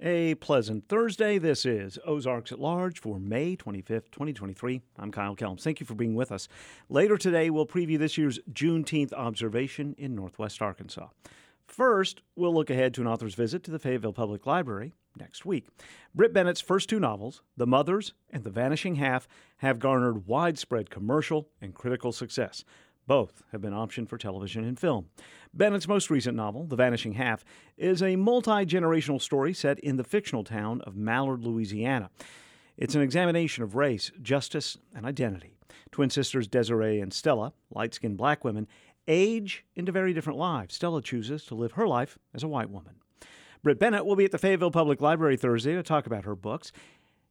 A pleasant Thursday. This is Ozarks at Large for May 25th, 2023. I'm Kyle Kellams. Thank you for being with us. Later today, we'll preview this year's Juneteenth observation in Northwest Arkansas. First, we'll look ahead to an author's visit to the Fayetteville Public Library next week. Brit Bennett's first two novels, The Mothers and The Vanishing Half, have garnered widespread commercial and critical success. Both have been optioned for television and film. Bennett's most recent novel, The Vanishing Half, is a multi generational story set in the fictional town of Mallard, Louisiana. It's an examination of race, justice, and identity. Twin sisters Desiree and Stella, light skinned black women, age into very different lives. Stella chooses to live her life as a white woman. Brit Bennett will be at the Fayetteville Public Library Thursday to talk about her books.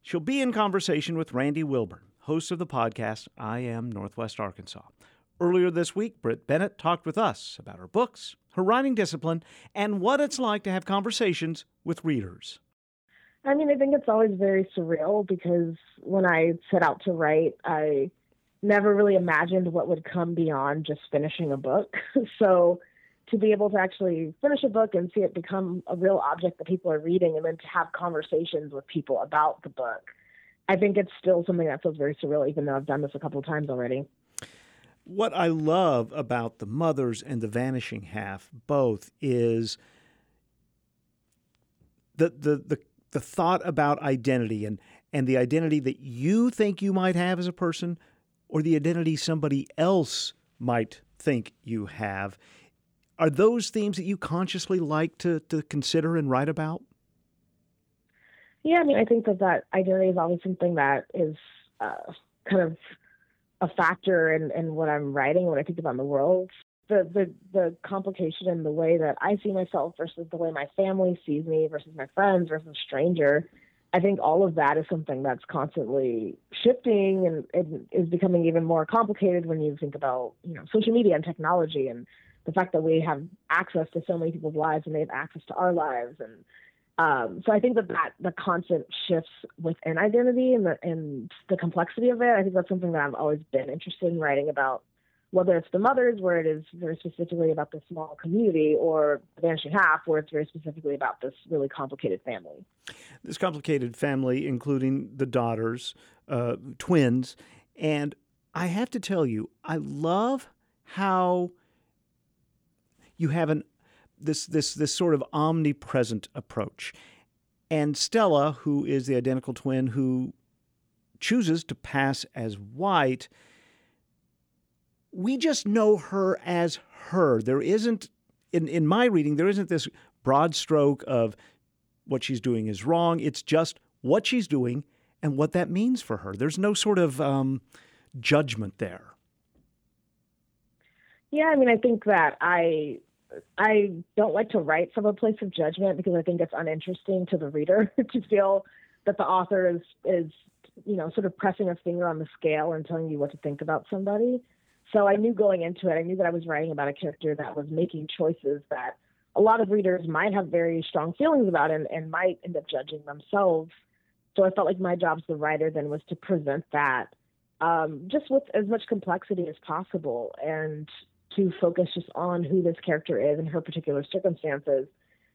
She'll be in conversation with Randy Wilburn, host of the podcast I Am Northwest Arkansas. Earlier this week, Brit Bennett talked with us about her books, her writing discipline, and what it's like to have conversations with readers. I mean, I think it's always very surreal because when I set out to write, I never really imagined what would come beyond just finishing a book. so to be able to actually finish a book and see it become a real object that people are reading and then to have conversations with people about the book, I think it's still something that feels very surreal, even though I've done this a couple of times already what I love about the mothers and the vanishing half both is the the the, the thought about identity and and the identity that you think you might have as a person or the identity somebody else might think you have. Are those themes that you consciously like to, to consider and write about? Yeah i mean i think that that identity is always something that is uh, kind of a factor in, in what I'm writing when I think about the world. The, the the complication in the way that I see myself versus the way my family sees me versus my friends versus a stranger. I think all of that is something that's constantly shifting and it is becoming even more complicated when you think about you know social media and technology and the fact that we have access to so many people's lives and they have access to our lives and um, so I think that, that the constant shifts within identity and the, and the complexity of it, I think that's something that I've always been interested in writing about, whether it's the mothers, where it is very specifically about the small community, or the vanishing half, where it's very specifically about this really complicated family. This complicated family, including the daughters, uh, twins, and I have to tell you, I love how you have an this this this sort of omnipresent approach. And Stella, who is the identical twin who chooses to pass as white, we just know her as her. There isn't in in my reading there isn't this broad stroke of what she's doing is wrong. It's just what she's doing and what that means for her. There's no sort of um, judgment there. Yeah, I mean, I think that I I don't like to write from a place of judgment because I think it's uninteresting to the reader to feel that the author is is you know sort of pressing a finger on the scale and telling you what to think about somebody. So I knew going into it, I knew that I was writing about a character that was making choices that a lot of readers might have very strong feelings about and, and might end up judging themselves. So I felt like my job as the writer then was to present that um, just with as much complexity as possible and to focus just on who this character is and her particular circumstances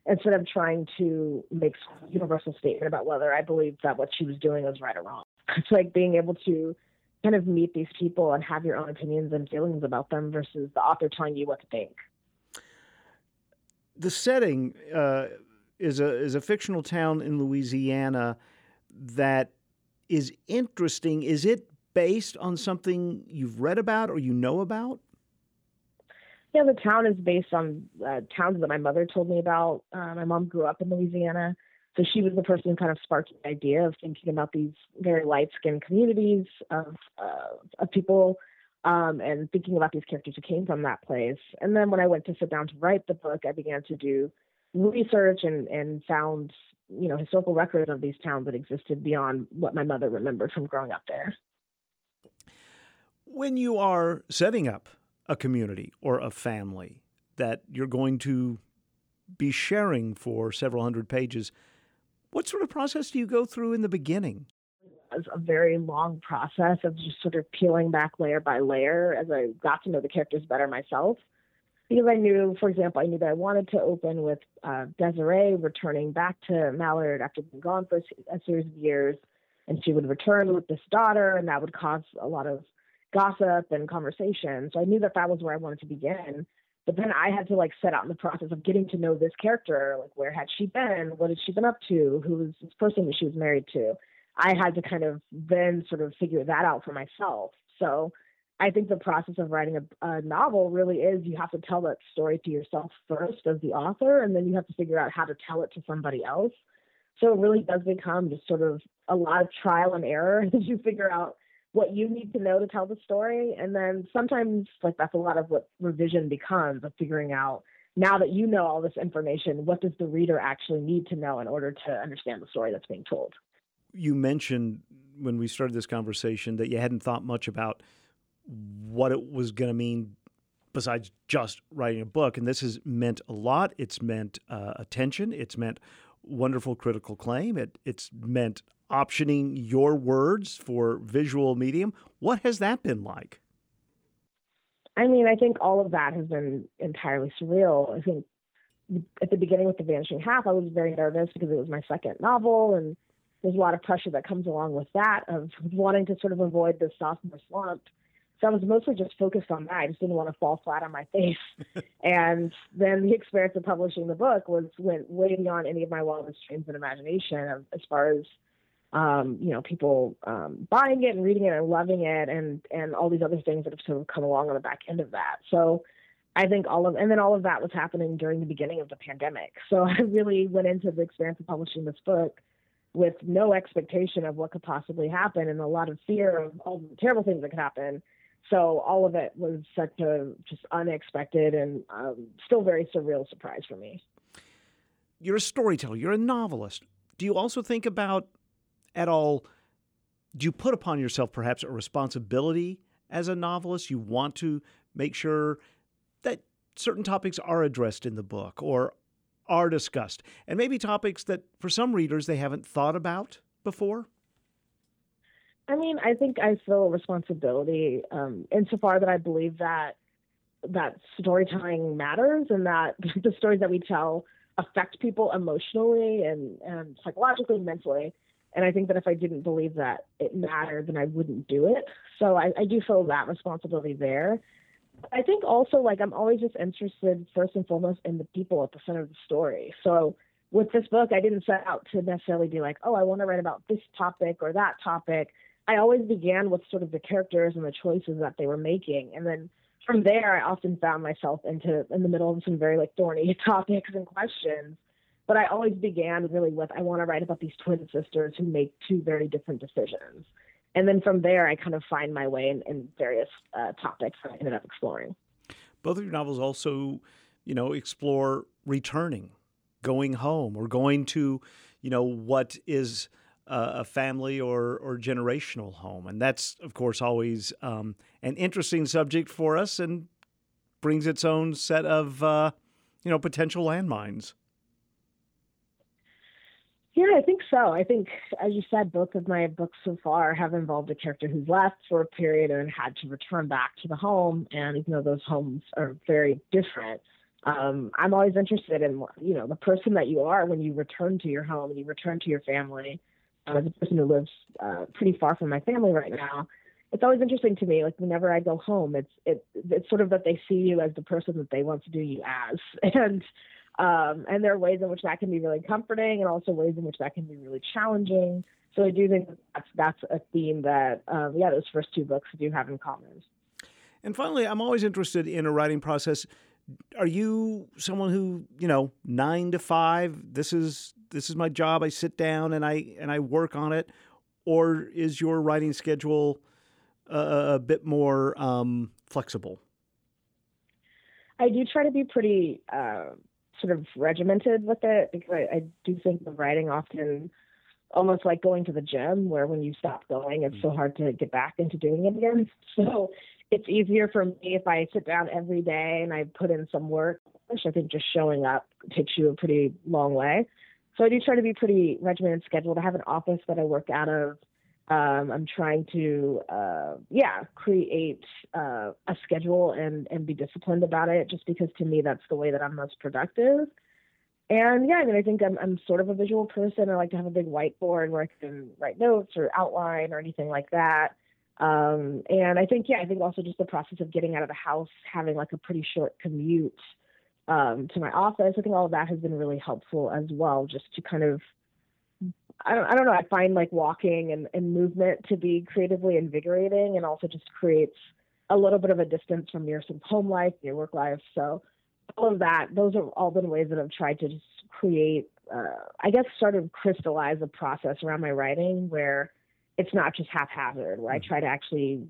instead of trying to make a universal statement about whether I believe that what she was doing was right or wrong. It's like being able to kind of meet these people and have your own opinions and feelings about them versus the author telling you what to think. The setting uh, is a is a fictional town in Louisiana that is interesting. Is it based on something you've read about or you know about? Yeah, the town is based on uh, towns that my mother told me about. Uh, my mom grew up in Louisiana, so she was the person who kind of sparked the idea of thinking about these very light-skinned communities of uh, of people, um, and thinking about these characters who came from that place. And then when I went to sit down to write the book, I began to do research and and found you know historical records of these towns that existed beyond what my mother remembered from growing up there. When you are setting up a community or a family that you're going to be sharing for several hundred pages. What sort of process do you go through in the beginning? It's a very long process of just sort of peeling back layer by layer as I got to know the characters better myself. because I knew, for example, I knew that I wanted to open with uh, Desiree returning back to Mallard after being gone for a series of years, and she would return with this daughter, and that would cause a lot of gossip and conversation. So I knew that that was where I wanted to begin. But then I had to like set out in the process of getting to know this character. Like, where had she been? What had she been up to? Who was this person that she was married to? I had to kind of then sort of figure that out for myself. So I think the process of writing a, a, novel really is you have to tell that story to yourself first as the author, and then you have to figure out how to tell it to somebody else. So it really does become just sort of a lot of trial and error as you figure out what you need to know to tell the story. And then sometimes, like, that's a lot of what revision becomes of figuring out now that you know all this information, what does the reader actually need to know in order to understand the story that's being told? You mentioned when we started this conversation that you hadn't thought much about what it was going to mean besides just writing a book. And this has meant a lot. It's meant uh, attention, it's meant wonderful critical claim, it, it's meant optioning your words for visual medium. What has that been like? I mean, I think all of that has been entirely surreal. I think at the beginning with The Vanishing Half, I was very nervous because it was my second novel, and there's a lot of pressure that comes along with that of wanting to sort of avoid the sophomore slump. So I was mostly just focused on that. I just didn't want to fall flat on my face. and then the experience of publishing the book was went way beyond any of my wildest dreams and imagination of, as far as um, you know, people um, buying it and reading it and loving it, and and all these other things that have sort of come along on the back end of that. So, I think all of and then all of that was happening during the beginning of the pandemic. So I really went into the experience of publishing this book with no expectation of what could possibly happen and a lot of fear of all the terrible things that could happen. So all of it was such a just unexpected and um, still very surreal surprise for me. You're a storyteller. You're a novelist. Do you also think about at all do you put upon yourself perhaps a responsibility as a novelist? You want to make sure that certain topics are addressed in the book or are discussed, and maybe topics that for some readers they haven't thought about before? I mean, I think I feel a responsibility um, insofar that I believe that that storytelling matters and that the stories that we tell affect people emotionally and, and psychologically, mentally. And I think that if I didn't believe that it mattered, then I wouldn't do it. So I, I do feel that responsibility there. I think also like I'm always just interested first and foremost in the people at the center of the story. So with this book, I didn't set out to necessarily be like, oh, I want to write about this topic or that topic. I always began with sort of the characters and the choices that they were making, and then from there, I often found myself into in the middle of some very like thorny topics and questions but I always began really with I want to write about these twin sisters who make two very different decisions. And then from there, I kind of find my way in, in various uh, topics that I ended up exploring. Both of your novels also, you know, explore returning, going home, or going to, you know, what is a family or, or generational home. And that's, of course, always um, an interesting subject for us and brings its own set of, uh, you know, potential landmines. Yeah, I think so. I think, as you said, both of my books so far have involved a character who's left for a period and had to return back to the home. And even though those homes are very different, um, I'm always interested in, you know, the person that you are when you return to your home and you return to your family. Uh, as a person who lives uh, pretty far from my family right now, it's always interesting to me. Like whenever I go home, it's it, it's sort of that they see you as the person that they want to do you as, and um, and there are ways in which that can be really comforting and also ways in which that can be really challenging. So I do think that's, that's a theme that, um, yeah, those first two books do have in common. And finally, I'm always interested in a writing process. Are you someone who, you know, nine to five, this is this is my job. I sit down and I and I work on it, or is your writing schedule a, a bit more um, flexible? I do try to be pretty uh, sort of regimented with it because I, I do think the writing often almost like going to the gym where when you stop going it's so mm-hmm. hard to get back into doing it again. So it's easier for me if i sit down every day and i put in some work which i think just showing up takes you a pretty long way. So i do try to be pretty regimented scheduled. I have an office that i work out of Um, I'm trying to, uh, yeah, create uh, a schedule and and be disciplined about it. Just because to me that's the way that I'm most productive. And yeah, I mean, I think I'm I'm sort of a visual person. I like to have a big whiteboard where I can write notes or outline or anything like that. Um, and I think yeah, I think also just the process of getting out of the house, having like a pretty short commute um, to my office. I think all of that has been really helpful as well, just to kind of I don't, I don't know. I find like walking and, and movement to be creatively invigorating and also just creates a little bit of a distance from your sort of home life, your work life. So all of that, those have all been ways that I've tried to just create, uh, I guess, sort of crystallize a process around my writing where it's not just haphazard, where I mm. try to actually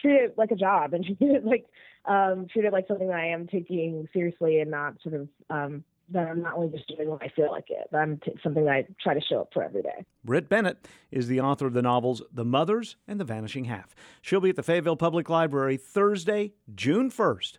treat it like a job and treat it like um, treat it like something that I am taking seriously and not sort of um, that I'm not only just doing when I feel like it, but I'm t- something that I try to show up for every day. Brit Bennett is the author of the novels The Mothers and The Vanishing Half. She'll be at the Fayetteville Public Library Thursday, June 1st.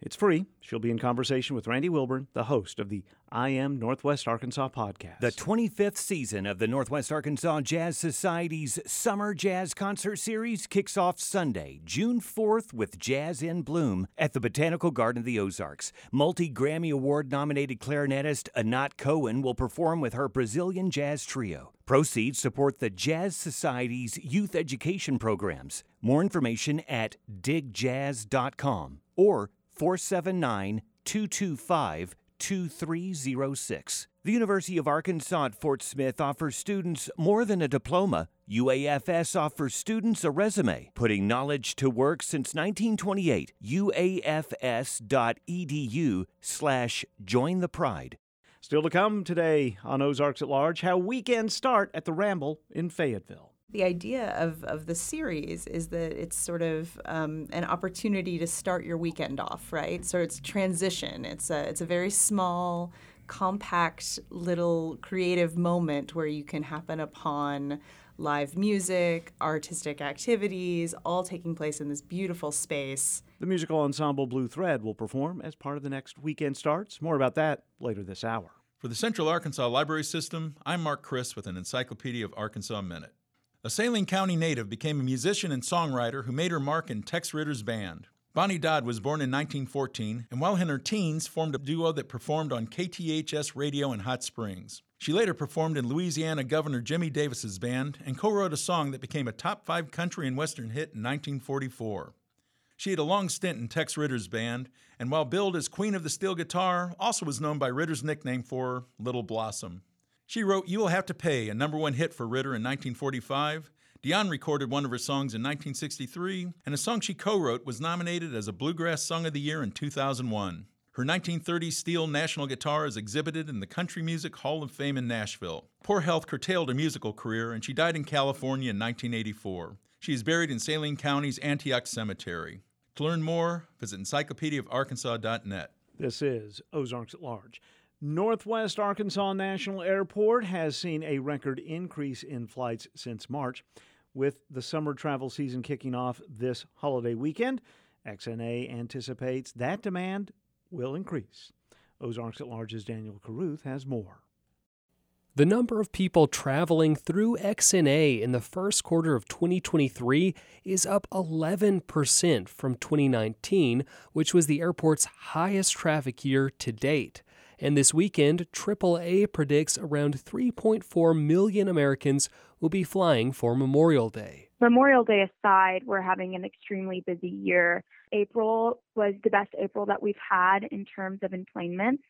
It's free. She'll be in conversation with Randy Wilburn, the host of the I Am Northwest Arkansas podcast. The 25th season of the Northwest Arkansas Jazz Society's Summer Jazz Concert Series kicks off Sunday, June 4th with Jazz in Bloom at the Botanical Garden of the Ozarks. Multi Grammy Award nominated clarinetist Anat Cohen will perform with her Brazilian jazz trio. Proceeds support the Jazz Society's youth education programs. More information at digjazz.com or 479 225 2306. The University of Arkansas at Fort Smith offers students more than a diploma. UAFS offers students a resume, putting knowledge to work since 1928. uafs.edu slash join the pride. Still to come today on Ozarks at Large, how weekends start at the Ramble in Fayetteville the idea of, of the series is that it's sort of um, an opportunity to start your weekend off, right? So it's transition. It's a it's a very small, compact little creative moment where you can happen upon live music, artistic activities, all taking place in this beautiful space. The musical ensemble Blue Thread will perform as part of the next weekend starts. More about that later this hour. For the Central Arkansas Library System, I'm Mark Christ with an Encyclopedia of Arkansas Minute. A Saline County native became a musician and songwriter who made her mark in Tex Ritter's band. Bonnie Dodd was born in 1914 and while in her teens formed a duo that performed on KTHS radio in Hot Springs. She later performed in Louisiana Governor Jimmy Davis's band and co-wrote a song that became a top 5 country and western hit in 1944. She had a long stint in Tex Ritter's band, and while billed as Queen of the Steel Guitar, also was known by Ritter's nickname for Little Blossom. She wrote You Will Have to Pay, a number one hit for Ritter in 1945. Dion recorded one of her songs in 1963, and a song she co wrote was nominated as a Bluegrass Song of the Year in 2001. Her 1930 steel national guitar is exhibited in the Country Music Hall of Fame in Nashville. Poor health curtailed her musical career, and she died in California in 1984. She is buried in Saline County's Antioch Cemetery. To learn more, visit encyclopediaofarkansas.net. This is Ozarks at Large. Northwest Arkansas National Airport has seen a record increase in flights since March. With the summer travel season kicking off this holiday weekend, XNA anticipates that demand will increase. Ozarks at Large's Daniel Caruth has more. The number of people traveling through XNA in the first quarter of 2023 is up 11% from 2019, which was the airport's highest traffic year to date. And this weekend, AAA predicts around 3.4 million Americans will be flying for Memorial Day. Memorial Day aside, we're having an extremely busy year. April was the best April that we've had in terms of enplanements.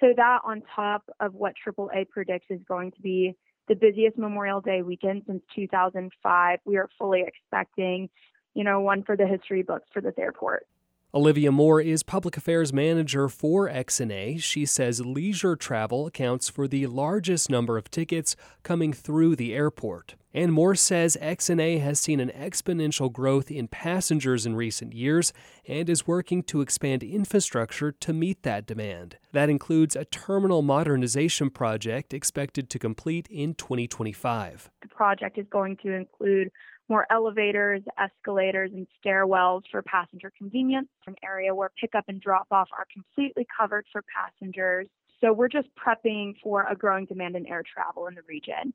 So, that on top of what AAA predicts is going to be the busiest Memorial Day weekend since 2005, we are fully expecting, you know, one for the history books for this airport. Olivia Moore is public affairs manager for XNA. She says leisure travel accounts for the largest number of tickets coming through the airport. And Moore says XNA has seen an exponential growth in passengers in recent years and is working to expand infrastructure to meet that demand. That includes a terminal modernization project expected to complete in 2025. The project is going to include more elevators, escalators, and stairwells for passenger convenience, an area where pickup and drop off are completely covered for passengers. So we're just prepping for a growing demand in air travel in the region.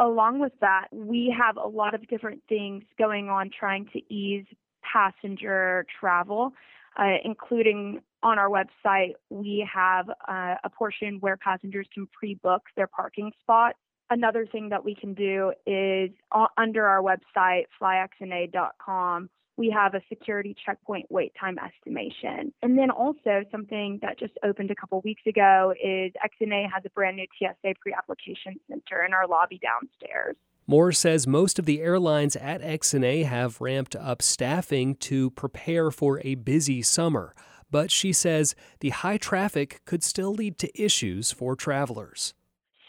along with that, we have a lot of different things going on trying to ease passenger travel, uh, including on our website, we have uh, a portion where passengers can pre book their parking spot. Another thing that we can do is uh, under our website, flyxna.com, we have a security checkpoint wait time estimation. And then also something that just opened a couple weeks ago is XNA has a brand new TSA pre-application center in our lobby downstairs. Moore says most of the airlines at XNA have ramped up staffing to prepare for a busy summer, but she says the high traffic could still lead to issues for travelers.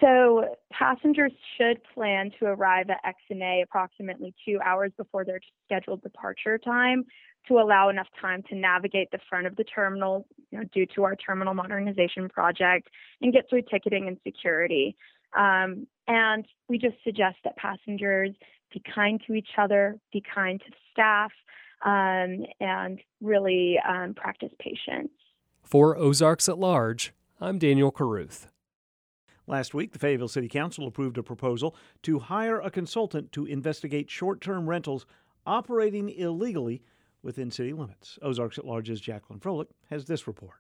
So passengers should plan to arrive at XNA approximately two hours before their scheduled departure time to allow enough time to navigate the front of the terminal you know, due to our terminal modernization project and get through ticketing and security. Um, and we just suggest that passengers be kind to each other, be kind to staff, um, and really um, practice patience. For Ozarks at Large, I'm Daniel Caruth. Last week, the Fayetteville City Council approved a proposal to hire a consultant to investigate short term rentals operating illegally within city limits. Ozarks at Large's Jacqueline Froelich has this report.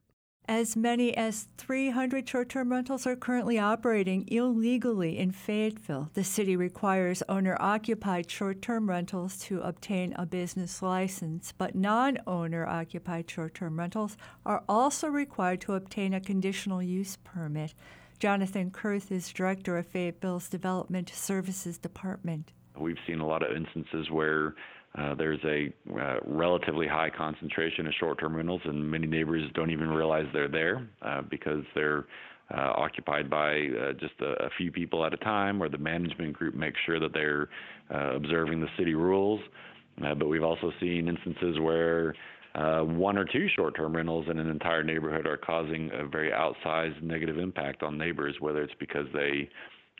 As many as 300 short term rentals are currently operating illegally in Fayetteville. The city requires owner occupied short term rentals to obtain a business license, but non owner occupied short term rentals are also required to obtain a conditional use permit. Jonathan Curth is director of Fayetteville's Development Services Department. We've seen a lot of instances where uh, there's a uh, relatively high concentration of short-term rentals, and many neighbors don't even realize they're there uh, because they're uh, occupied by uh, just a, a, few people at a time, or the management group makes sure that they're uh, observing the city rules. but we've also seen instances where one or two short-term rentals in an entire neighborhood are causing a very outsized negative impact on neighbors, whether it's because they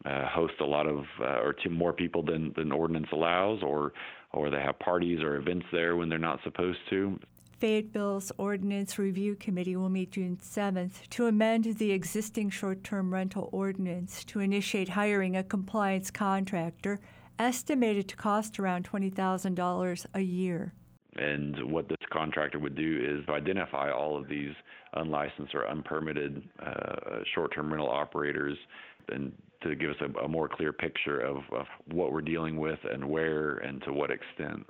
uh, host a lot of uh, or two more people than than ordinance allows, or or they have parties or events there when they're not supposed to. Fayetteville's Ordinance Review Committee will meet June 7th to amend the existing short term rental ordinance to initiate hiring a compliance contractor, estimated to cost around $20,000 a year. And what this contractor would do is identify all of these unlicensed or unpermitted uh, short term rental operators and to give us a, a more clear picture of, of what we're dealing with and where and to what extent.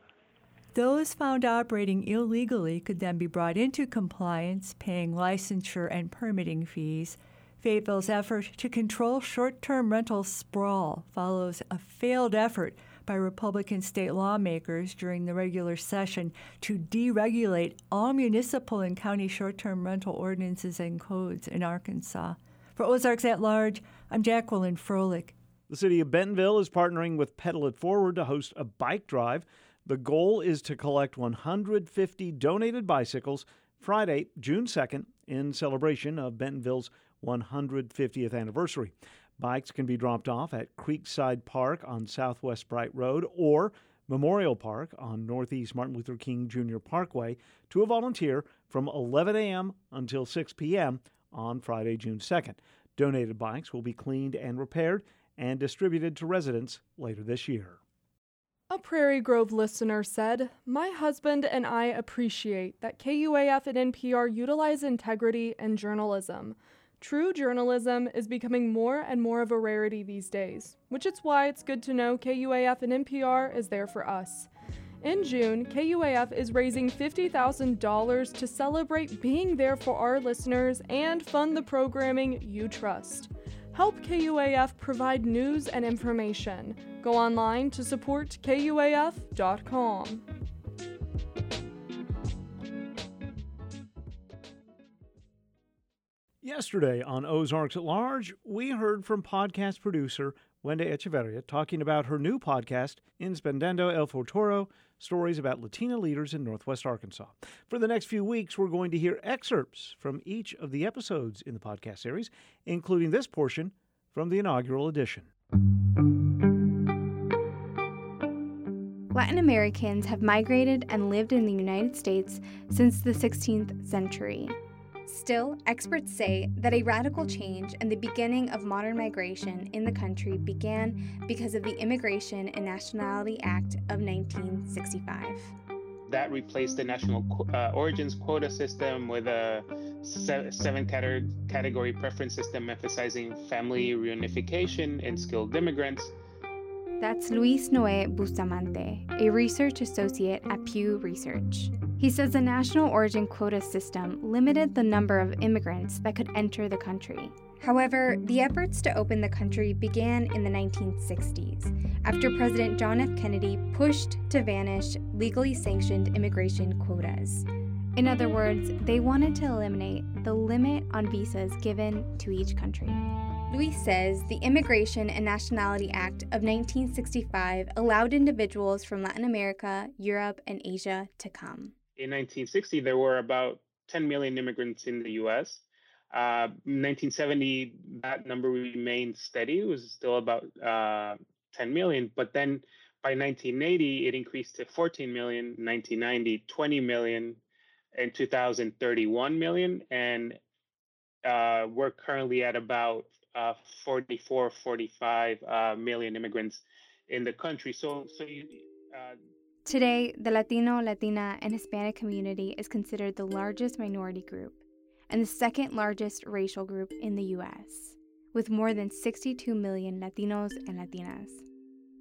Those found operating illegally could then be brought into compliance, paying licensure and permitting fees. Fayetteville's effort to control short term rental sprawl follows a failed effort by Republican state lawmakers during the regular session to deregulate all municipal and county short term rental ordinances and codes in Arkansas. For Ozarks at Large, I'm Jacqueline Froelich. The city of Bentonville is partnering with Pedal It Forward to host a bike drive. The goal is to collect 150 donated bicycles Friday, June 2nd, in celebration of Bentonville's 150th anniversary. Bikes can be dropped off at Creekside Park on Southwest Bright Road or Memorial Park on Northeast Martin Luther King Jr. Parkway to a volunteer from 11 a.m. until 6 p.m on Friday, June 2nd. Donated bikes will be cleaned and repaired and distributed to residents later this year. A Prairie Grove listener said, My husband and I appreciate that KUAF and NPR utilize integrity and journalism. True journalism is becoming more and more of a rarity these days, which is why it's good to know KUAF and NPR is there for us. In June, KUAF is raising $50,000 to celebrate being there for our listeners and fund the programming you trust. Help KUAF provide news and information. Go online to support KUAF.com. Yesterday on Ozarks at Large, we heard from podcast producer Wendy Echeverria talking about her new podcast, Inspendendo El Futuro stories about Latina leaders in Northwest Arkansas. For the next few weeks, we're going to hear excerpts from each of the episodes in the podcast series, including this portion from the inaugural edition. Latin Americans have migrated and lived in the United States since the 16th century. Still, experts say that a radical change and the beginning of modern migration in the country began because of the Immigration and Nationality Act of 1965. That replaced the national uh, origins quota system with a seven category preference system emphasizing family reunification and skilled immigrants. That's Luis Noé Bustamante, a research associate at Pew Research. He says the national origin quota system limited the number of immigrants that could enter the country. However, the efforts to open the country began in the 1960s after President John F. Kennedy pushed to vanish legally sanctioned immigration quotas. In other words, they wanted to eliminate the limit on visas given to each country. Luis says the Immigration and Nationality Act of 1965 allowed individuals from Latin America, Europe, and Asia to come in 1960, there were about 10 million immigrants in the US. Uh, 1970, that number remained steady. It was still about uh, 10 million. But then by 1980, it increased to 14 million, 1990, 20 million, in 2031 million. And uh, we're currently at about uh, 44, 45 uh, million immigrants in the country. So, so you, uh, Today, the Latino, Latina, and Hispanic community is considered the largest minority group and the second largest racial group in the US, with more than 62 million Latinos and Latinas.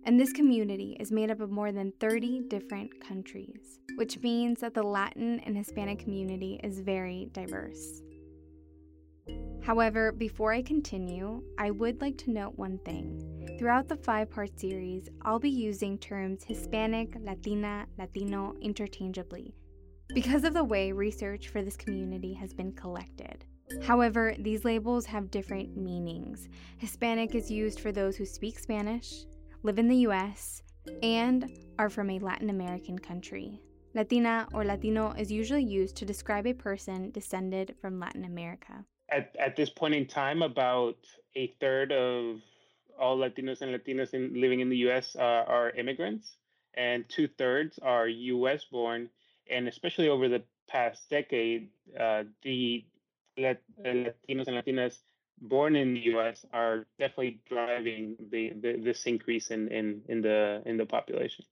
And this community is made up of more than 30 different countries, which means that the Latin and Hispanic community is very diverse. However, before I continue, I would like to note one thing. Throughout the five part series, I'll be using terms Hispanic, Latina, Latino interchangeably because of the way research for this community has been collected. However, these labels have different meanings. Hispanic is used for those who speak Spanish, live in the US, and are from a Latin American country. Latina or Latino is usually used to describe a person descended from Latin America at, at this point in time, about a third of all Latinos and Latinas in, living in the U.S. Uh, are immigrants, and two thirds are U.S. born. And especially over the past decade, uh, the Lat- Latinos and Latinas born in the U.S. are definitely driving the, the this increase in, in, in the in the population.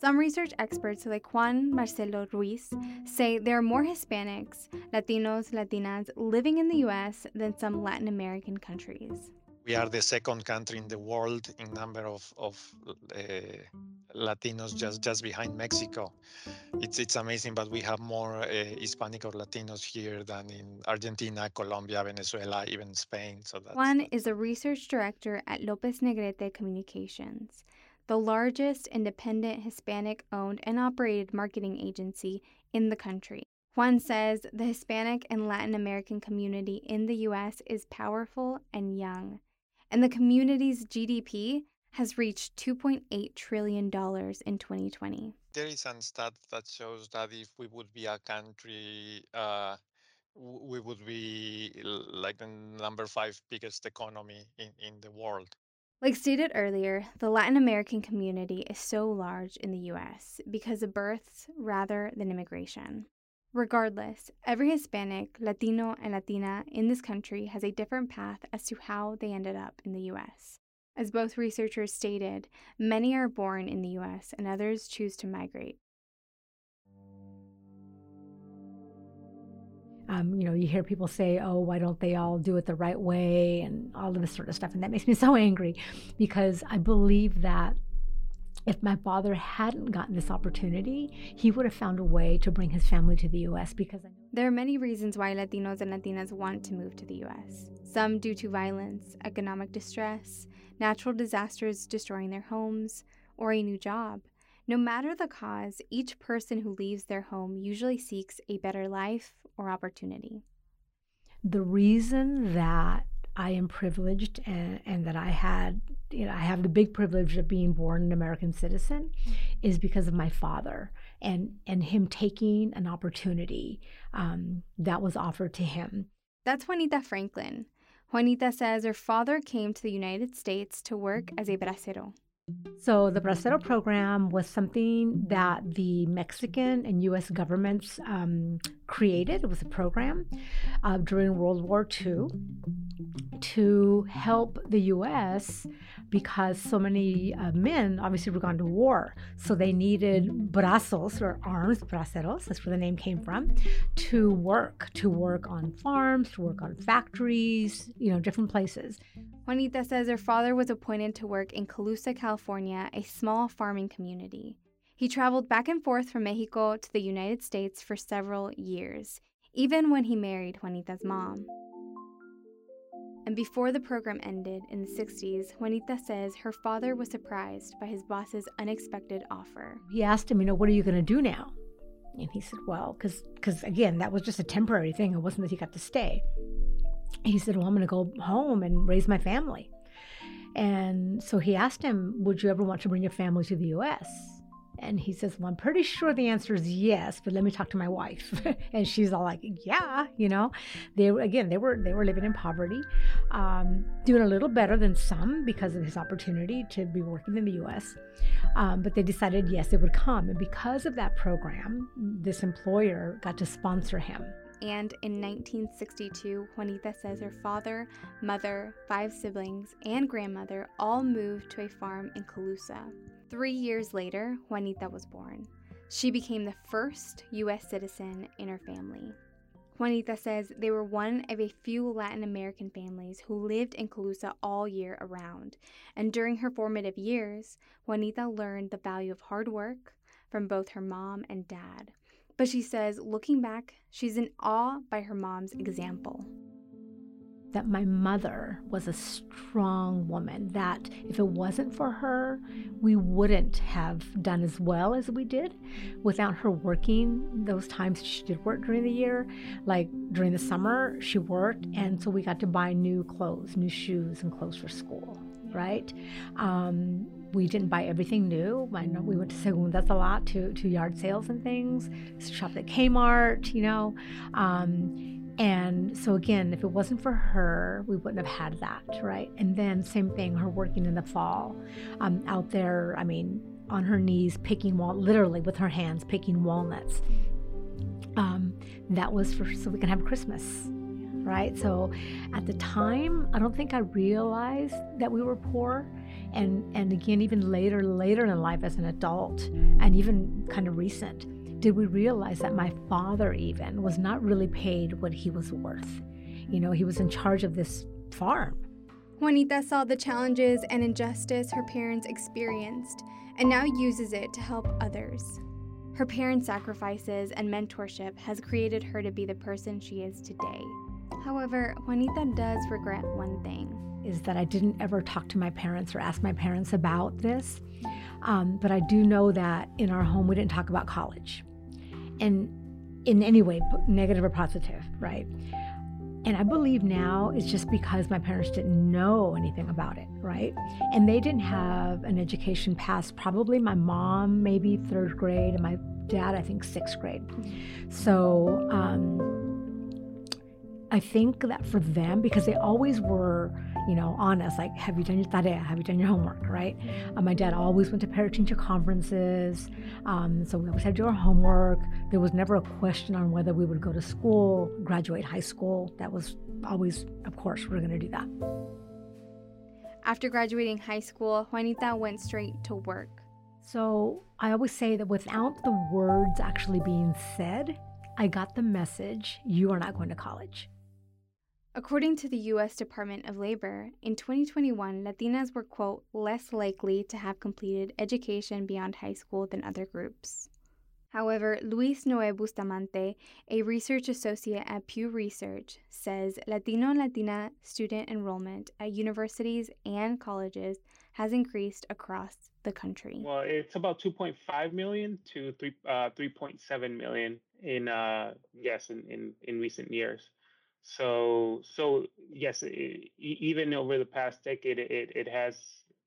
Some research experts like Juan Marcelo Ruiz say there are more Hispanics, Latinos, Latinas living in the US than some Latin American countries. We are the second country in the world in number of, of uh, Latinos, just, just behind Mexico. It's, it's amazing, but we have more uh, Hispanic or Latinos here than in Argentina, Colombia, Venezuela, even Spain. So that's, Juan is a research director at Lopez Negrete Communications the largest independent Hispanic owned and operated marketing agency in the country. Juan says the Hispanic and Latin American community in the U.S. is powerful and young, and the community's GDP has reached $2.8 trillion in 2020. There is a stat that shows that if we would be a country, uh, we would be like the number five biggest economy in, in the world. Like stated earlier, the Latin American community is so large in the US because of births rather than immigration. Regardless, every Hispanic, Latino, and Latina in this country has a different path as to how they ended up in the US. As both researchers stated, many are born in the US and others choose to migrate. Um, you know, you hear people say, oh, why don't they all do it the right way and all of this sort of stuff. And that makes me so angry because I believe that if my father hadn't gotten this opportunity, he would have found a way to bring his family to the US because there are many reasons why Latinos and Latinas want to move to the US. Some due to violence, economic distress, natural disasters destroying their homes, or a new job. No matter the cause, each person who leaves their home usually seeks a better life or opportunity. The reason that I am privileged and, and, that I had, you know, I have the big privilege of being born an American citizen is because of my father and, and him taking an opportunity um, that was offered to him. That's Juanita Franklin. Juanita says her father came to the United States to work as a bracero. So, the Bracero program was something that the Mexican and U.S. governments um, created. It was a program uh, during World War II to help the U.S. because so many uh, men obviously were gone to war. So, they needed brazos or arms, braceros, that's where the name came from, to work, to work on farms, to work on factories, you know, different places. Juanita says her father was appointed to work in Colusa, California, a small farming community. He traveled back and forth from Mexico to the United States for several years, even when he married Juanita's mom. And before the program ended in the 60s, Juanita says her father was surprised by his boss's unexpected offer. He asked him, you know, what are you going to do now? And he said, well, because again, that was just a temporary thing. It wasn't that he got to stay. He said, well, I'm going to go home and raise my family. And so he asked him, would you ever want to bring your family to the U.S.? And he says, Well, I'm pretty sure the answer is yes, but let me talk to my wife. and she's all like, Yeah, you know. They again they were they were living in poverty, um, doing a little better than some because of his opportunity to be working in the US. Um, but they decided yes, it would come. And because of that program, this employer got to sponsor him and in 1962, Juanita says her father, mother, five siblings, and grandmother all moved to a farm in Colusa. Three years later, Juanita was born. She became the first U.S. citizen in her family. Juanita says they were one of a few Latin American families who lived in Colusa all year around. And during her formative years, Juanita learned the value of hard work from both her mom and dad. But she says, looking back, she's in awe by her mom's example. That my mother was a strong woman, that if it wasn't for her, we wouldn't have done as well as we did without her working those times she did work during the year. Like during the summer, she worked, and so we got to buy new clothes, new shoes, and clothes for school, right? Um, we didn't buy everything new. I know we went to Segundas a lot to, to yard sales and things, shopped at Kmart, you know. Um, and so again, if it wasn't for her, we wouldn't have had that, right? And then same thing, her working in the fall, um, out there. I mean, on her knees picking wal, literally with her hands picking walnuts. Um, that was for so we can have Christmas, right? So at the time, I don't think I realized that we were poor and and again even later later in life as an adult and even kind of recent did we realize that my father even was not really paid what he was worth. You know he was in charge of this farm. Juanita saw the challenges and injustice her parents experienced and now uses it to help others. Her parents' sacrifices and mentorship has created her to be the person she is today. However juanita does regret one thing is that I didn't ever talk to my parents or ask my parents about this. Um, but I do know that in our home, we didn't talk about college and in any way, negative or positive, right? And I believe now it's just because my parents didn't know anything about it, right? And they didn't have an education past probably my mom, maybe third grade, and my dad, I think sixth grade. So um, I think that for them, because they always were you know, on us, like, have you done your tarea? Have you done your homework, right? Uh, my dad always went to parent teacher conferences. Um, so we always had to do our homework. There was never a question on whether we would go to school, graduate high school. That was always, of course, we're going to do that. After graduating high school, Juanita went straight to work. So I always say that without the words actually being said, I got the message you are not going to college. According to the U.S. Department of Labor, in 2021, Latinas were, quote, less likely to have completed education beyond high school than other groups. However, Luis Noe Bustamante, a research associate at Pew Research, says Latino and Latina student enrollment at universities and colleges has increased across the country. Well, it's about 2.5 million to 3, uh, 3.7 million in, uh, yes, in, in, in recent years. So so yes, it, even over the past decade, it it has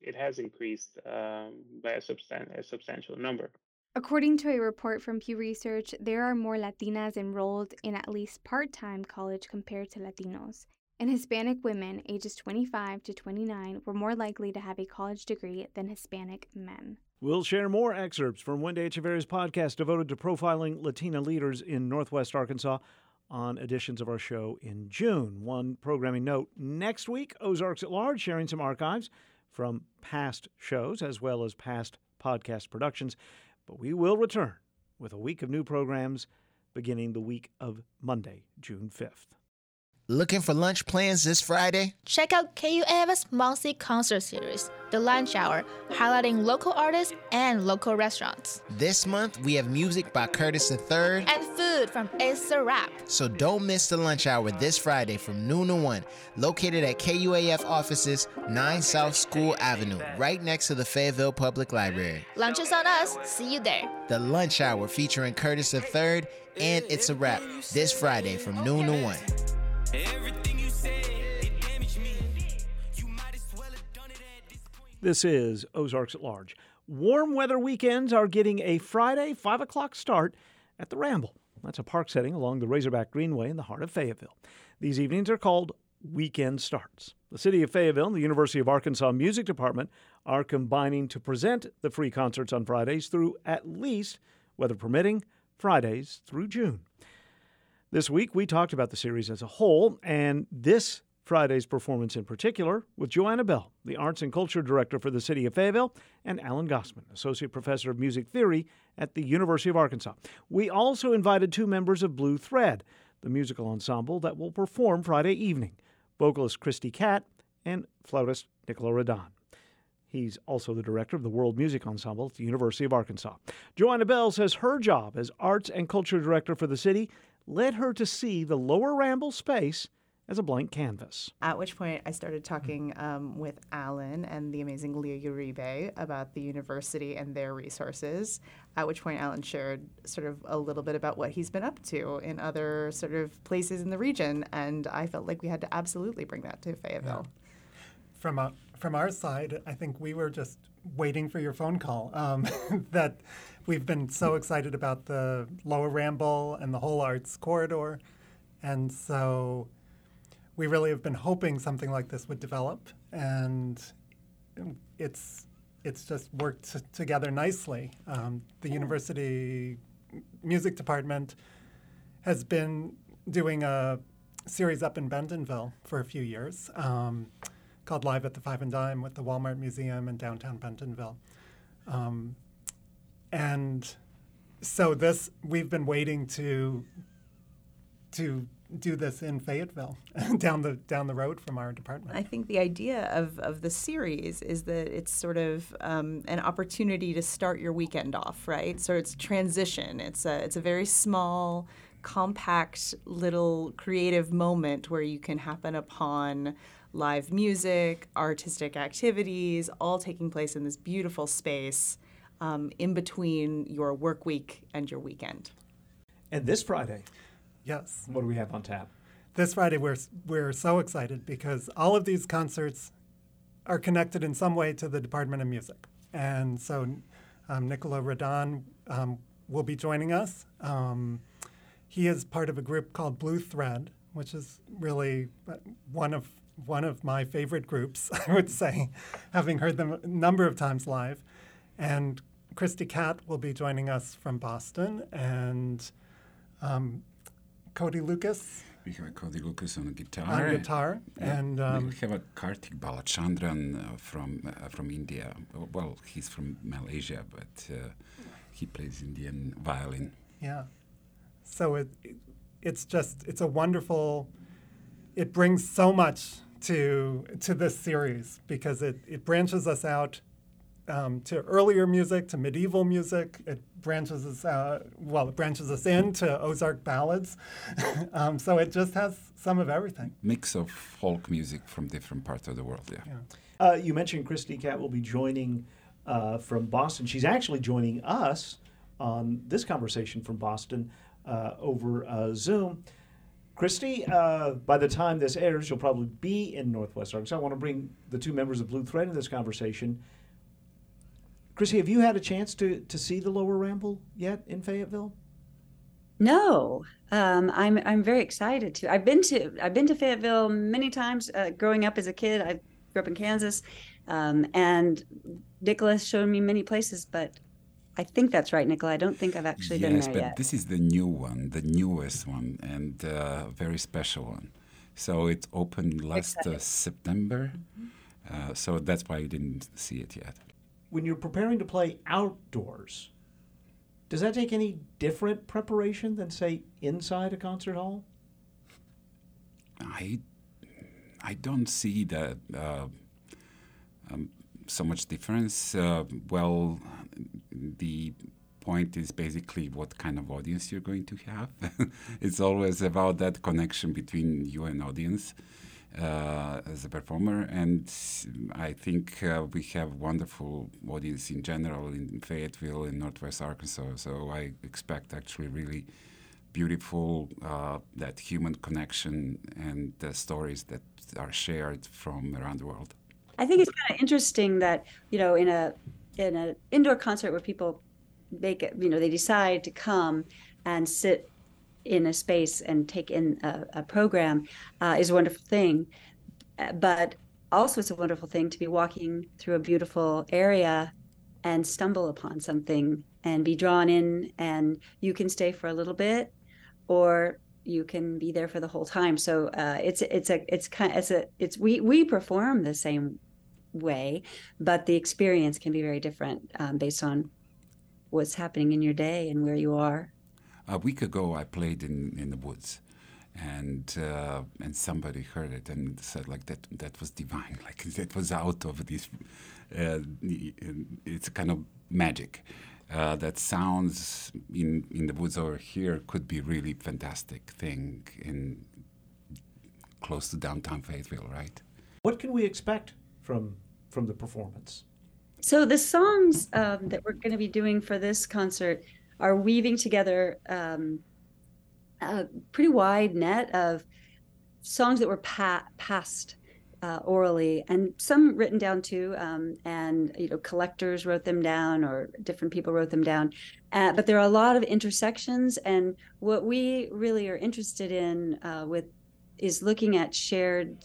it has increased um, by a, substan- a substantial number. According to a report from Pew Research, there are more Latinas enrolled in at least part time college compared to Latinos. and Hispanic women ages 25 to 29 were more likely to have a college degree than Hispanic men. We'll share more excerpts from Wendy Echeverry's podcast devoted to profiling Latina leaders in Northwest Arkansas on editions of our show in June. One programming note next week, Ozarks at Large sharing some archives from past shows as well as past podcast productions. But we will return with a week of new programs beginning the week of Monday, June 5th. Looking for lunch plans this Friday? Check out KUAF's monthly concert series, The Lunch Hour, highlighting local artists and local restaurants. This month, we have music by Curtis III and food from It's a Wrap. So don't miss the lunch hour this Friday from noon to 1, located at KUAF offices, 9 South School Avenue, right next to the Fayetteville Public Library. Lunch is on us. See you there. The lunch hour featuring Curtis III and It's a Wrap this Friday from noon to 1. This is Ozarks at Large. Warm weather weekends are getting a Friday 5 o'clock start at the Ramble. That's a park setting along the Razorback Greenway in the heart of Fayetteville. These evenings are called Weekend Starts. The City of Fayetteville and the University of Arkansas Music Department are combining to present the free concerts on Fridays through at least, weather permitting, Fridays through June. This week, we talked about the series as a whole, and this Friday's performance in particular with Joanna Bell, the Arts and Culture Director for the City of Fayetteville, and Alan Gossman, Associate Professor of Music Theory at the University of Arkansas. We also invited two members of Blue Thread, the musical ensemble that will perform Friday evening vocalist Christy Catt and flautist Nicola Radan. He's also the director of the World Music Ensemble at the University of Arkansas. Joanna Bell says her job as Arts and Culture Director for the city led her to see the Lower Ramble space as a blank canvas. At which point, I started talking um, with Alan and the amazing Leah Uribe about the university and their resources. At which point, Alan shared sort of a little bit about what he's been up to in other sort of places in the region, and I felt like we had to absolutely bring that to Fayetteville. Yeah. From a, from our side, I think we were just waiting for your phone call. Um, that we've been so excited about the Lower Ramble and the whole arts corridor, and so we really have been hoping something like this would develop, and it's it's just worked t- together nicely. Um, the university music department has been doing a series up in Bentonville for a few years um, called Live at the Five and Dime with the Walmart Museum in downtown Bentonville. Um, and so this we've been waiting to to do this in Fayetteville, down the down the road from our department. I think the idea of, of the series is that it's sort of um, an opportunity to start your weekend off, right? So it's transition. It's a it's a very small, compact little creative moment where you can happen upon live music, artistic activities, all taking place in this beautiful space um, in between your work week and your weekend. And this Friday, Yes. What do we have on tap? This Friday, we're, we're so excited because all of these concerts are connected in some way to the Department of Music. And so um, Nicola Radan um, will be joining us. Um, he is part of a group called Blue Thread, which is really uh, one of one of my favorite groups, I would say, having heard them a number of times live. And Christy Catt will be joining us from Boston, and um, Cody Lucas. We have Cody Lucas on guitar. On guitar, yeah. and um, we have a Kartik Balachandran uh, from uh, from India. Well, he's from Malaysia, but uh, he plays Indian violin. Yeah, so it, it it's just it's a wonderful. It brings so much to to this series because it it branches us out um, to earlier music, to medieval music. It branches us out, well, it branches us into Ozark ballads. um, so it just has some of everything. Mix of folk music from different parts of the world, yeah. yeah. Uh, you mentioned Christy Catt will be joining uh, from Boston. She's actually joining us on this conversation from Boston uh, over uh, Zoom. Christy, uh, by the time this airs, you'll probably be in Northwest Arkansas. I want to bring the two members of Blue Thread in this conversation. Chrissy, have you had a chance to, to see the Lower Ramble yet in Fayetteville? No, um, I'm I'm very excited to. I've been to I've been to Fayetteville many times. Uh, growing up as a kid, I grew up in Kansas, um, and Nicholas showed me many places. But I think that's right, Nicola. I don't think I've actually yes, been there but yet. this is the new one, the newest one, and uh, very special one. So it opened last uh, September. Uh, so that's why you didn't see it yet. When you're preparing to play outdoors, does that take any different preparation than, say, inside a concert hall? I I don't see that uh, um, so much difference. Uh, well, the point is basically what kind of audience you're going to have. it's always about that connection between you and audience uh, as a performer, and I think uh, we have wonderful audience in general in Fayetteville in Northwest Arkansas. So I expect actually really beautiful uh, that human connection and the stories that are shared from around the world. I think it's kind of interesting that you know in a in an indoor concert where people make it, you know, they decide to come and sit in a space and take in a, a program uh, is a wonderful thing. Uh, But also, it's a wonderful thing to be walking through a beautiful area and stumble upon something and be drawn in, and you can stay for a little bit, or you can be there for the whole time. So uh, it's it's a it's kind it's a it's we we perform the same way, but the experience can be very different um, based on what's happening in your day and where you are. A week ago, I played in, in the woods, and uh, and somebody heard it and said like that that was divine, like that was out of this. Uh, it's kind of magic. Uh, that sounds in in the woods over here could be really fantastic thing in close to downtown Fayetteville, right? What can we expect from from the performance? So the songs um, that we're going to be doing for this concert are weaving together um, a pretty wide net of songs that were pa- passed uh, orally, and some written down too. Um, and you know, collectors wrote them down, or different people wrote them down. Uh, but there are a lot of intersections, and what we really are interested in uh, with is looking at shared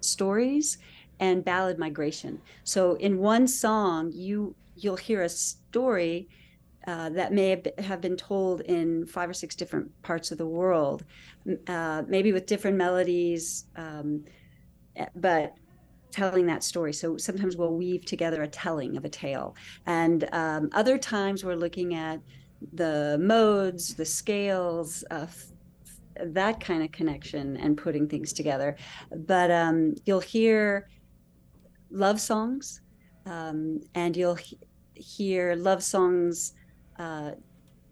stories and ballad migration. So in one song, you you'll hear a story uh, that may have been told in five or six different parts of the world, uh, maybe with different melodies, um, eh, but telling that story. So sometimes we'll weave together a telling of a tale, and um, other times we're looking at the modes, the scales, uh, f- that kind of connection and putting things together. But um, you'll hear love songs, um, and you'll he- hear love songs uh,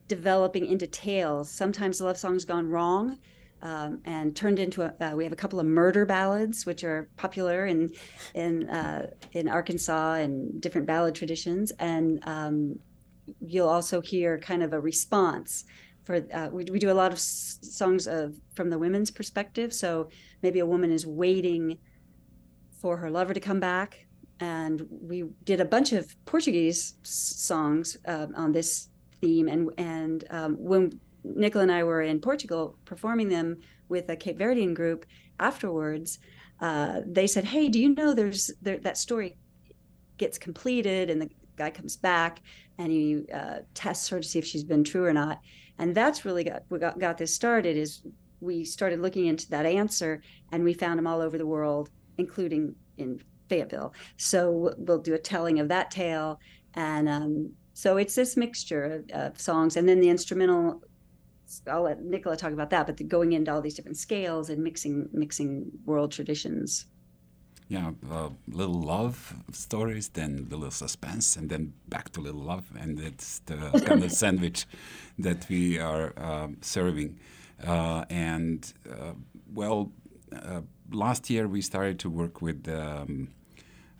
developing into tales. Sometimes love songs gone wrong. Um, and turned into a, uh, we have a couple of murder ballads which are popular in in uh, in Arkansas and different ballad traditions and um, you'll also hear kind of a response for uh, we, we do a lot of s- songs of from the women's perspective so maybe a woman is waiting for her lover to come back and we did a bunch of portuguese songs uh, on this theme. And and um, when nicola and i were in portugal performing them with a cape verdean group afterwards uh, they said hey do you know there's there, that story gets completed and the guy comes back and he uh, tests her to see if she's been true or not? And that's really got what got, got this started is we started looking into that answer and we found them all over the world including in fayetteville. So we'll do a telling of that tale. And um, so it's this mixture of, of songs. And then the instrumental i'll let nicola talk about that but the, going into all these different scales and mixing mixing world traditions. Yeah, uh, little love stories, then the little suspense, and then back to little love, and it's the kind of sandwich that we are um, serving. Uh, and uh, well, uh, last year we started to work with um,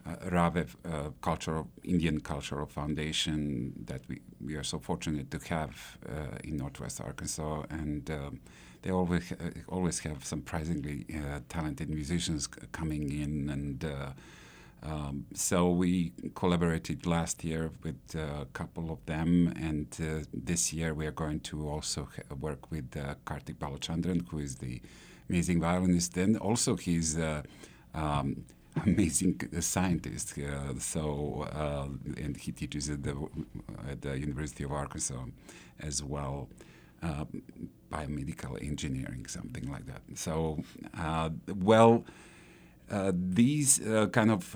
uh, Rave uh, Cultural Indian Cultural Foundation that we, we are so fortunate to have uh, in Northwest Arkansas, and um, they always uh, always have surprisingly uh, talented musicians c- coming in. And uh, Um, so we collaborated last year with a couple of them, and this year we are going to also ha- work with Kartik Balachandran, who is the amazing violinist, and also he's um, amazing scientist. Uh, so uh, and he teaches at the at the University of Arkansas as well. Uh, biomedical engineering, something like that. So, uh, well, uh, these uh, kind of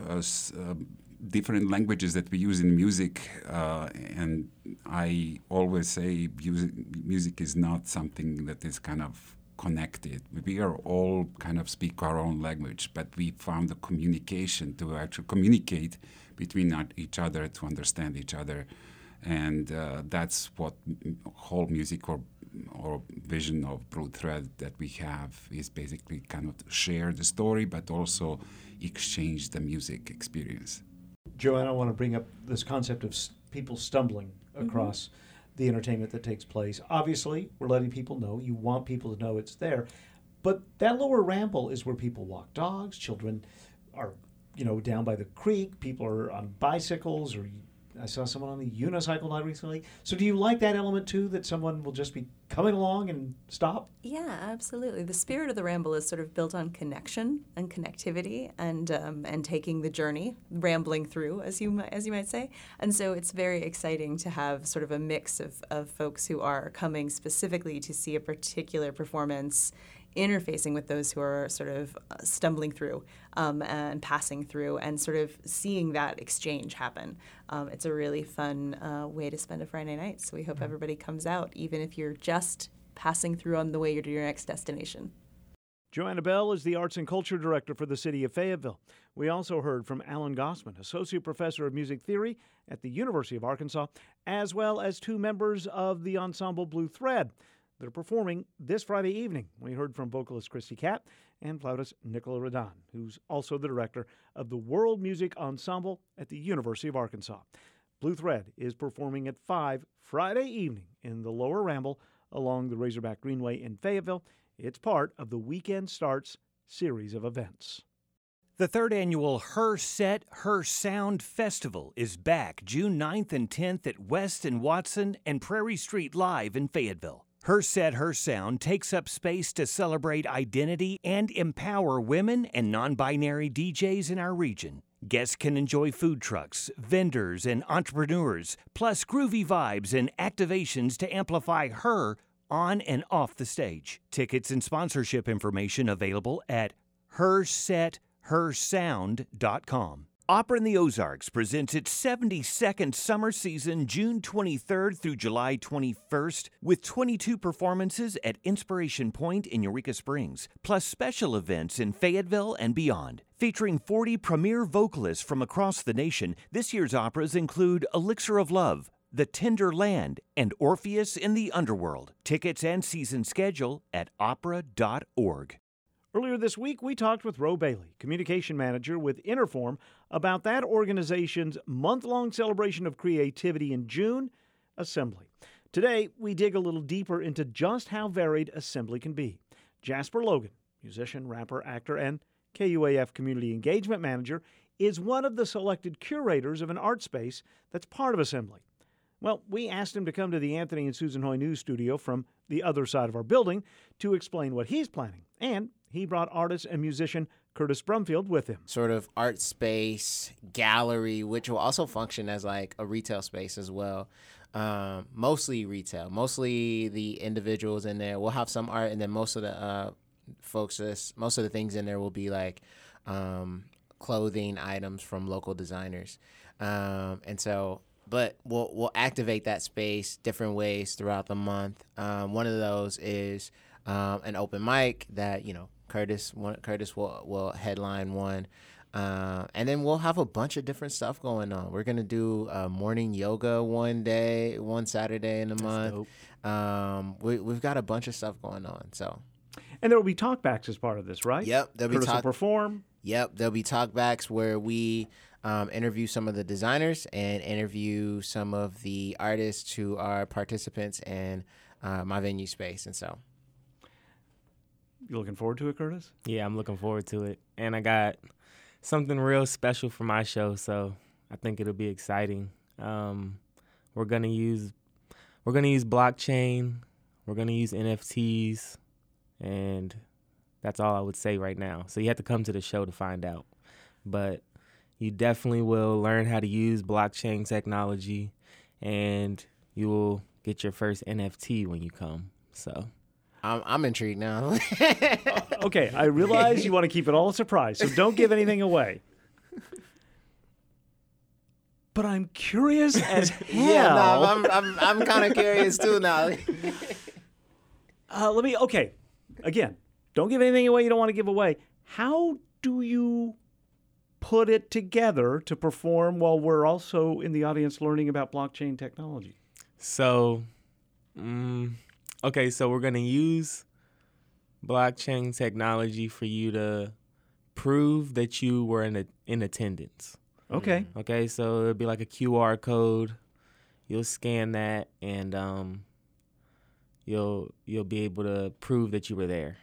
different languages that we use in music, and I always say music, music is not something that is kind of connected. We are all kind of speak our own language, but we found the communication to actually communicate between our- each other to understand each other, and uh, that's what whole music or or vision of Blue Thread that we have is basically kind of share the story, but also exchange the music experience. Joanna, I want to bring up this concept of people stumbling across the entertainment that takes place. Obviously, we're letting people know. You want people to know it's there. But that lower ramble is where people walk dogs, children are, you know, down by the creek, people are on bicycles or I saw someone on the unicycle not recently. So do you like that element too that someone will just be coming along and stop? Yeah, absolutely. The spirit of the ramble is sort of built on connection and connectivity, and um, and taking the journey, rambling through, as you as you might say. And so it's very exciting to have sort of a mix of, of folks who are coming specifically to see a particular performance, interfacing with those who are sort of uh, stumbling through um, and passing through, and sort of seeing that exchange happen. Um, it's a really fun uh, way to spend a Friday night. So we hope everybody comes out, even if you're just passing through on the way to your next destination. Joanna Bell is the Arts and Culture Director for the City of Fayetteville. We also heard from Alan Gossman, Associate Professor of Music Theory at the University of Arkansas, as well as two members of the ensemble Blue Thread. They're performing this Friday evening. We heard from vocalist Christy Catt and flautist Nicola Radan, who's also the director of the World Music Ensemble at the University of Arkansas. Blue Thread is performing at 5 Friday evening in the Lower Ramble along the Razorback Greenway in Fayetteville. It's part of the Weekend Starts series of events. The third annual Her Set, Her Sound Festival is back June 9th and 10th at West and Watson and Prairie Street Live in Fayetteville. Her Set, Her Sound takes up space to celebrate identity and empower women and non binary DJs in our region. Guests can enjoy food trucks, vendors, and entrepreneurs, plus groovy vibes and activations to amplify her on and off the stage. Tickets and sponsorship information available at hersethersound.com. Opera in the Ozarks presents its 72nd summer season June 23rd through July 21st with 22 performances at Inspiration Point in Eureka Springs, plus special events in Fayetteville and beyond. Featuring 40 premier vocalists from across the nation, this year's operas include Elixir of Love, The Tender Land, and Orpheus in the Underworld. Tickets and season schedule at opera.org. Earlier this week, we talked with Ro Bailey, communication manager with Interform, about that organization's month long celebration of creativity in June, Assembly. Today, we dig a little deeper into just how varied Assembly can be. Jasper Logan, musician, rapper, actor, and KUAF community engagement manager, is one of the selected curators of an art space that's part of Assembly. Well, we asked him to come to the Anthony and Susan Hoy News studio from the other side of our building to explain what he's planning. And he brought artist and musician Curtis Brumfield with him. Sort of art space, gallery, which will also function as like a retail space as well. Um, mostly retail, mostly the individuals in there. We'll have some art, and then most of the uh, folks, this- most of the things in there will be like um, clothing items from local designers. Um, and so but we'll we'll activate that space different ways throughout the month. Um, one of those is um, an open mic that you know Curtis one, Curtis will will headline one. Uh, and then we'll have a bunch of different stuff going on. We're gonna do uh, morning yoga one day, one Saturday in the month. Um, we, we've got a bunch of stuff going on. So And there will be talkbacks as part of this, right? Yep, there'll be Curtis will talk- perform. Yep, there'll be talkbacks where we um, interview some of the designers and interview some of the artists who are participants in uh, my venue space. And so, You looking forward to it, Curtis? Yeah, I'm looking forward to it. And I got something real special for my show, so I think it'll be exciting. Um, we're gonna use we're gonna use blockchain, we're gonna use NFTs, and that's all I would say right now. So you have to come to the show to find out. But you definitely will learn how to use blockchain technology and you will get your first NFT when you come. So I'm, I'm intrigued now. okay, I realize you want to keep it all a surprise, so don't give anything away. But I'm curious as hell. yeah, no, I'm I'm, I'm kind of curious too now. Uh, let me. Okay, again, don't give anything away you don't want to give away. How do you put it together to perform while we're also in the audience learning about blockchain technology? So, um, okay, so we're going to use blockchain technology for you to prove that you were in a, in attendance. Okay. Okay, so it'll be like a QR code. You'll scan that and um you'll you'll be able to prove that you were there.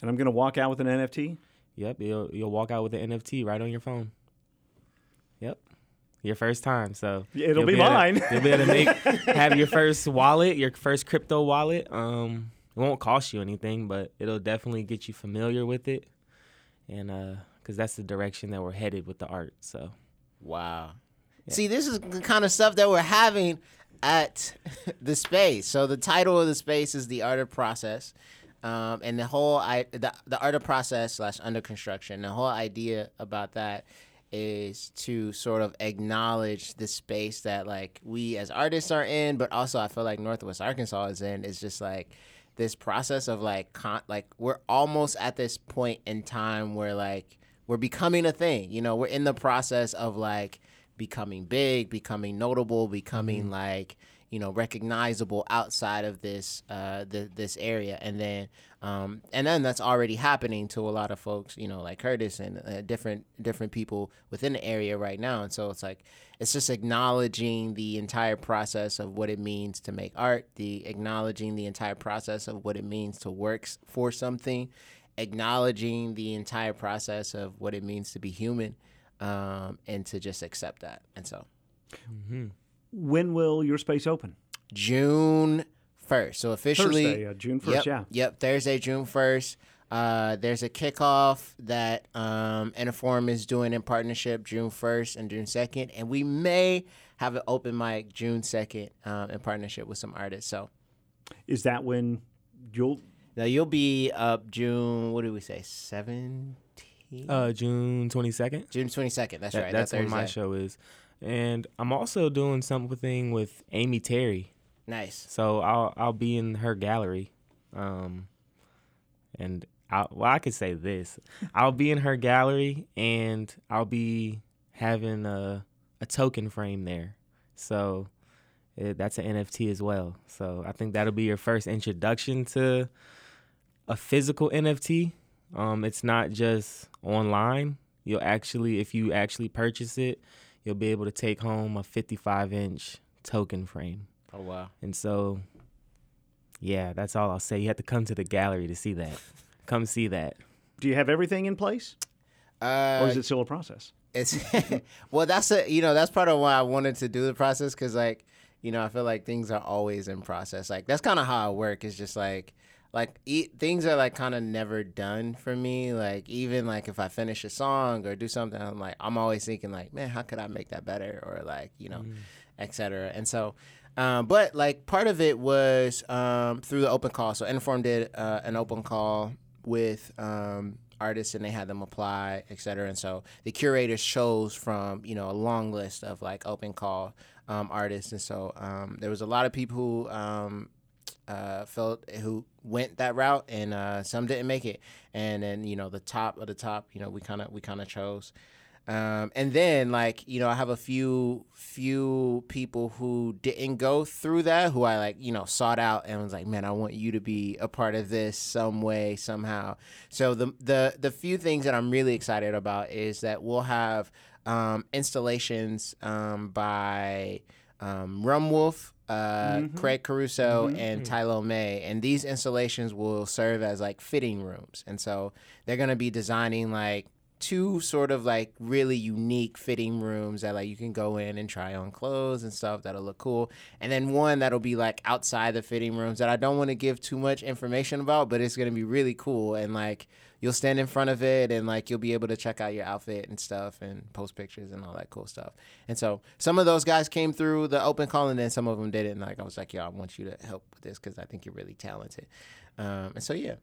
And I'm going to walk out with an NFT? Yep, you'll you'll walk out with an NFT right on your phone. Yep. Your first time, so It'll you'll be able to- mine. you'll be able to make have your first wallet, your first crypto wallet. Um, it won't cost you anything, but it'll definitely get you familiar with it, and uh, because that's the direction that we're headed with the art. So, Wow. See, this is the kind of stuff that we're having at the space. So the title of the space is the art of process, um, and the whole I the, the art of process slash under construction. The whole idea about that is to sort of acknowledge the space that like we as artists are in, but also I feel like Northwest Arkansas is in. Is just like this process of like con- like we're almost at this point in time where like we're becoming a thing. You know, we're in the process of like becoming big, becoming notable, becoming like you know recognizable outside of this uh the, this area and then um and then that's already happening to a lot of folks you know like Curtis and uh, different different people within the area right now. And so it's like it's just acknowledging the entire process of what it means to make art the acknowledging the entire process of what it means to work for something acknowledging the entire process of what it means to be human um and to just accept that. And so When will your space open? June first. So officially Thursday, uh, June 1st, yep, yeah. Yep, Thursday, June first. Uh, there's a kickoff that um, Inform is doing in partnership June 1st and June 2nd. And we may have an open mic June 2nd um, in partnership with some artists. So Is that when you'll. now you'll be up June, what did we say, 17? uh, June twenty second. June 22nd. That's That- right. That's that when my show is, and I'm also doing something with Amy Terry. Nice. So I'll I'll be in her gallery, um, and I well I could say this: I'll be in her gallery, and I'll be having a a token frame there. So it, that's an NFT as well. So I think that'll be your first introduction to a physical NFT. Um, it's not just online. You'll actually, if you actually purchase it, you'll be able to take home a 55 inch token frame. Oh, wow. And so, yeah, that's all I'll say. You have to come to the gallery to see that. come see that. Do you have everything in place? Uh, or is it still a process? It's well, that's a you know that's part of why I wanted to do the process because like you know I feel like things are always in process. Like that's kind of how I work. It's just like like e- things are like kind of never done for me. Like even like if I finish a song or do something, I'm like I'm always thinking like man, how could I make that better or like you know, et cetera. And so. Um, but like part of it was um, through the open call. So Inform did uh, an open call with um, artists and they had them apply, et cetera. And so the curators chose from, you know, a long list of like open call um, artists. And so um, there was a lot of people who um, uh, felt who went that route and uh, some didn't make it. And then, you know, the top of the top, you know, we kind of, we kind of chose. Um, and then like you know I have a few few people who didn't go through that who I like you know sought out and was like man I want you to be a part of this some way somehow so the the the few things that I'm really excited about is that we'll have um, installations um, by um, Rum Wolf uh, Mhm. Craig Caruso Mhm. and Mm. Tylo May and these installations will serve as like fitting rooms and so they're gonna be designing like two sort of like really unique fitting rooms that like you can go in and try on clothes and stuff that'll look cool. And then one that'll be like outside the fitting rooms that i don't want to give too much information about but it's going to be really cool. And like you'll stand in front of it and like you'll be able to check out your outfit and stuff and post pictures and all that cool stuff. And so some of those guys came through the open call and then some of them didn't. Like i was like yo i want you to help with this because i think you're really talented. Um, and so yeah.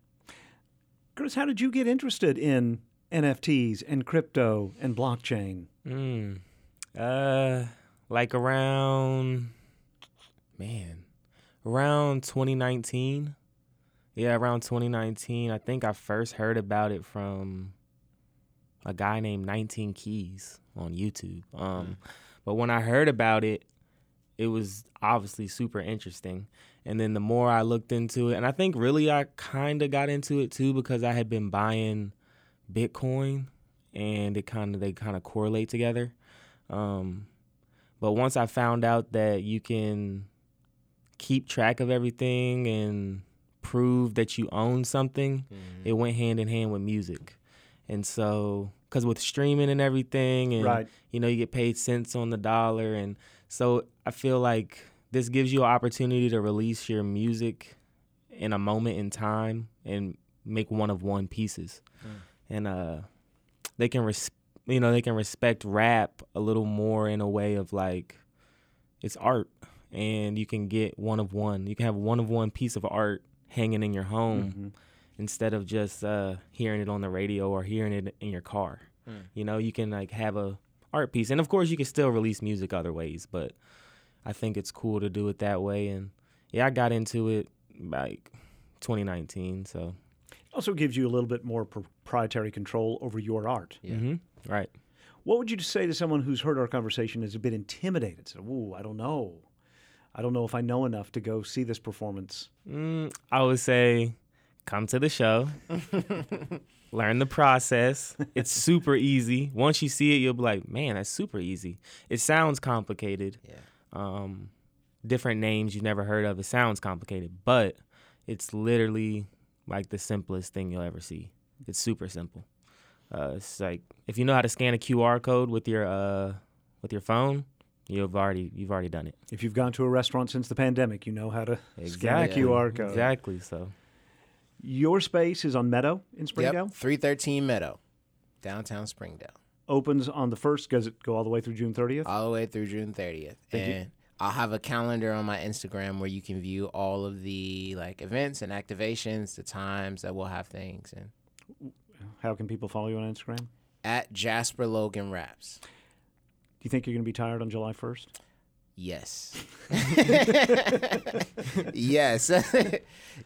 Chris, how did you get interested in NFTs and crypto and blockchain? Mm. Uh, like around, man, around 2019. Yeah, around 2019. I think I first heard about it from a guy named 19 Keys on YouTube. Um, but when I heard about it, it was obviously super interesting. And then the more I looked into it, and I think really I kind of got into it too because I had been buying Bitcoin, and it kind of they kind of correlate together. Um, but once I found out that you can keep track of everything and prove that you own something, it went hand in hand with music. And so, because with streaming and everything, and Right. you know, you get paid cents on the dollar, and so I feel like this gives you an opportunity to release your music in a moment in time and make one of one pieces. And uh, they can res- you know, they can respect rap a little more in a way of like it's art and you can get one of one. You can have one of one piece of art hanging in your home Mhm. instead of just uh, hearing it on the radio or hearing it in your car. Mm. You know, you can like have a art piece, and of course, you can still release music other ways. But I think it's cool to do it that way. And yeah, I got into it like 2019. So it Also gives you a little bit more proprietary control over your art. Mhm. right. What would you say to someone who's heard our conversation and is a bit intimidated? Said, "Ooh, I don't know. I don't know if I know enough to go see this performance." Mm, I would say come to the show, learn the process. It's super easy. Once you see it, you'll be like, man, that's super easy. It sounds complicated. Yeah. Um, different names you've never heard of. It sounds complicated, but it's literally like the simplest thing you'll ever see. It's super simple. Uh, it's like if you know how to scan a QR code with your uh, with your phone, you've already you've already done it. If you've gone to a restaurant since the pandemic, you know how to scan a Exactly. QR code. Exactly. So Your space is on Meadow in Springdale. Yep, 313 Meadow, downtown Springdale. Opens on the first. Does it go all the way through June 30th? All the way through June 30th. Thank you. and I'll have a calendar on my Instagram where you can view all of the like events and activations, the times that we'll have things, and How can people follow you on Instagram? at Jasper Logan Raps. Do you think you're going to be tired on July 1st? Yes. yes.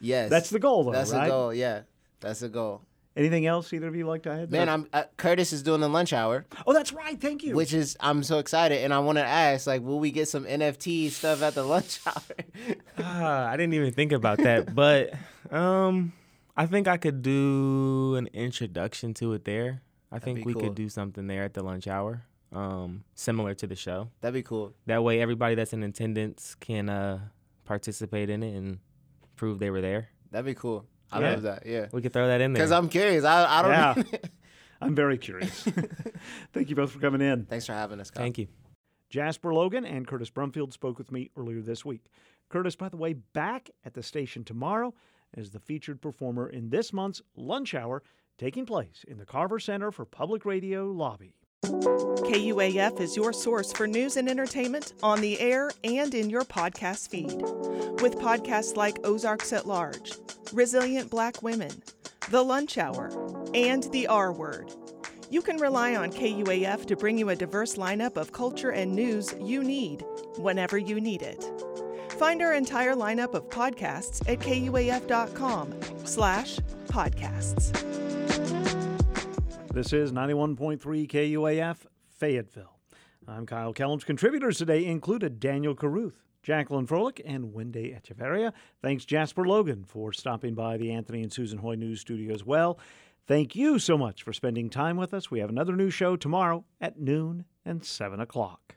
yes. That's the goal, though, That's right? the goal. Yeah. That's the goal. Anything else either of you like to add? Man, I'm uh, Curtis is doing the lunch hour. Oh, that's right. Thank you. Which is I'm so excited, and I want to ask, like, will we get some NFT stuff at the lunch hour? Ah, I didn't even think about that, but um, I think I could do an introduction to it there. I think we cool. could do something there at the lunch hour, um, similar to the show. That'd be cool. That way, everybody that's in attendance can uh, participate in it and prove they were there. That'd be cool. I Yeah. love that. Yeah. We could throw that in there. Because I'm curious. I I don't. Yeah. I'm very curious. Thank you both for coming in. Thanks for having us. Kyle. Thank you. Jasper Logan and Curtis Brumfield spoke with me earlier this week. Curtis, by the way, back at the station tomorrow as the featured performer in this month's lunch hour taking place in the Carver Center for Public Radio lobby. KUAF is your source for news and entertainment on the air and in your podcast feed. With podcasts like Ozarks at Large, Resilient Black Women, The Lunch Hour, and The R Word. You can rely on KUAF to bring you a diverse lineup of culture and news you need whenever you need it. Find our entire lineup of podcasts at kuaf.com slash podcasts. This is 91.3 KUAF, Fayetteville. I'm Kyle Kellams. Contributors today included Daniel Caruth, Jacqueline Froelich, and Wendy Echeverria. Thanks, Jasper Logan, for stopping by the Anthony and Susan Hoy News Studio as well. Thank you so much for spending time with us. We have another new show tomorrow at noon and 7 o'clock.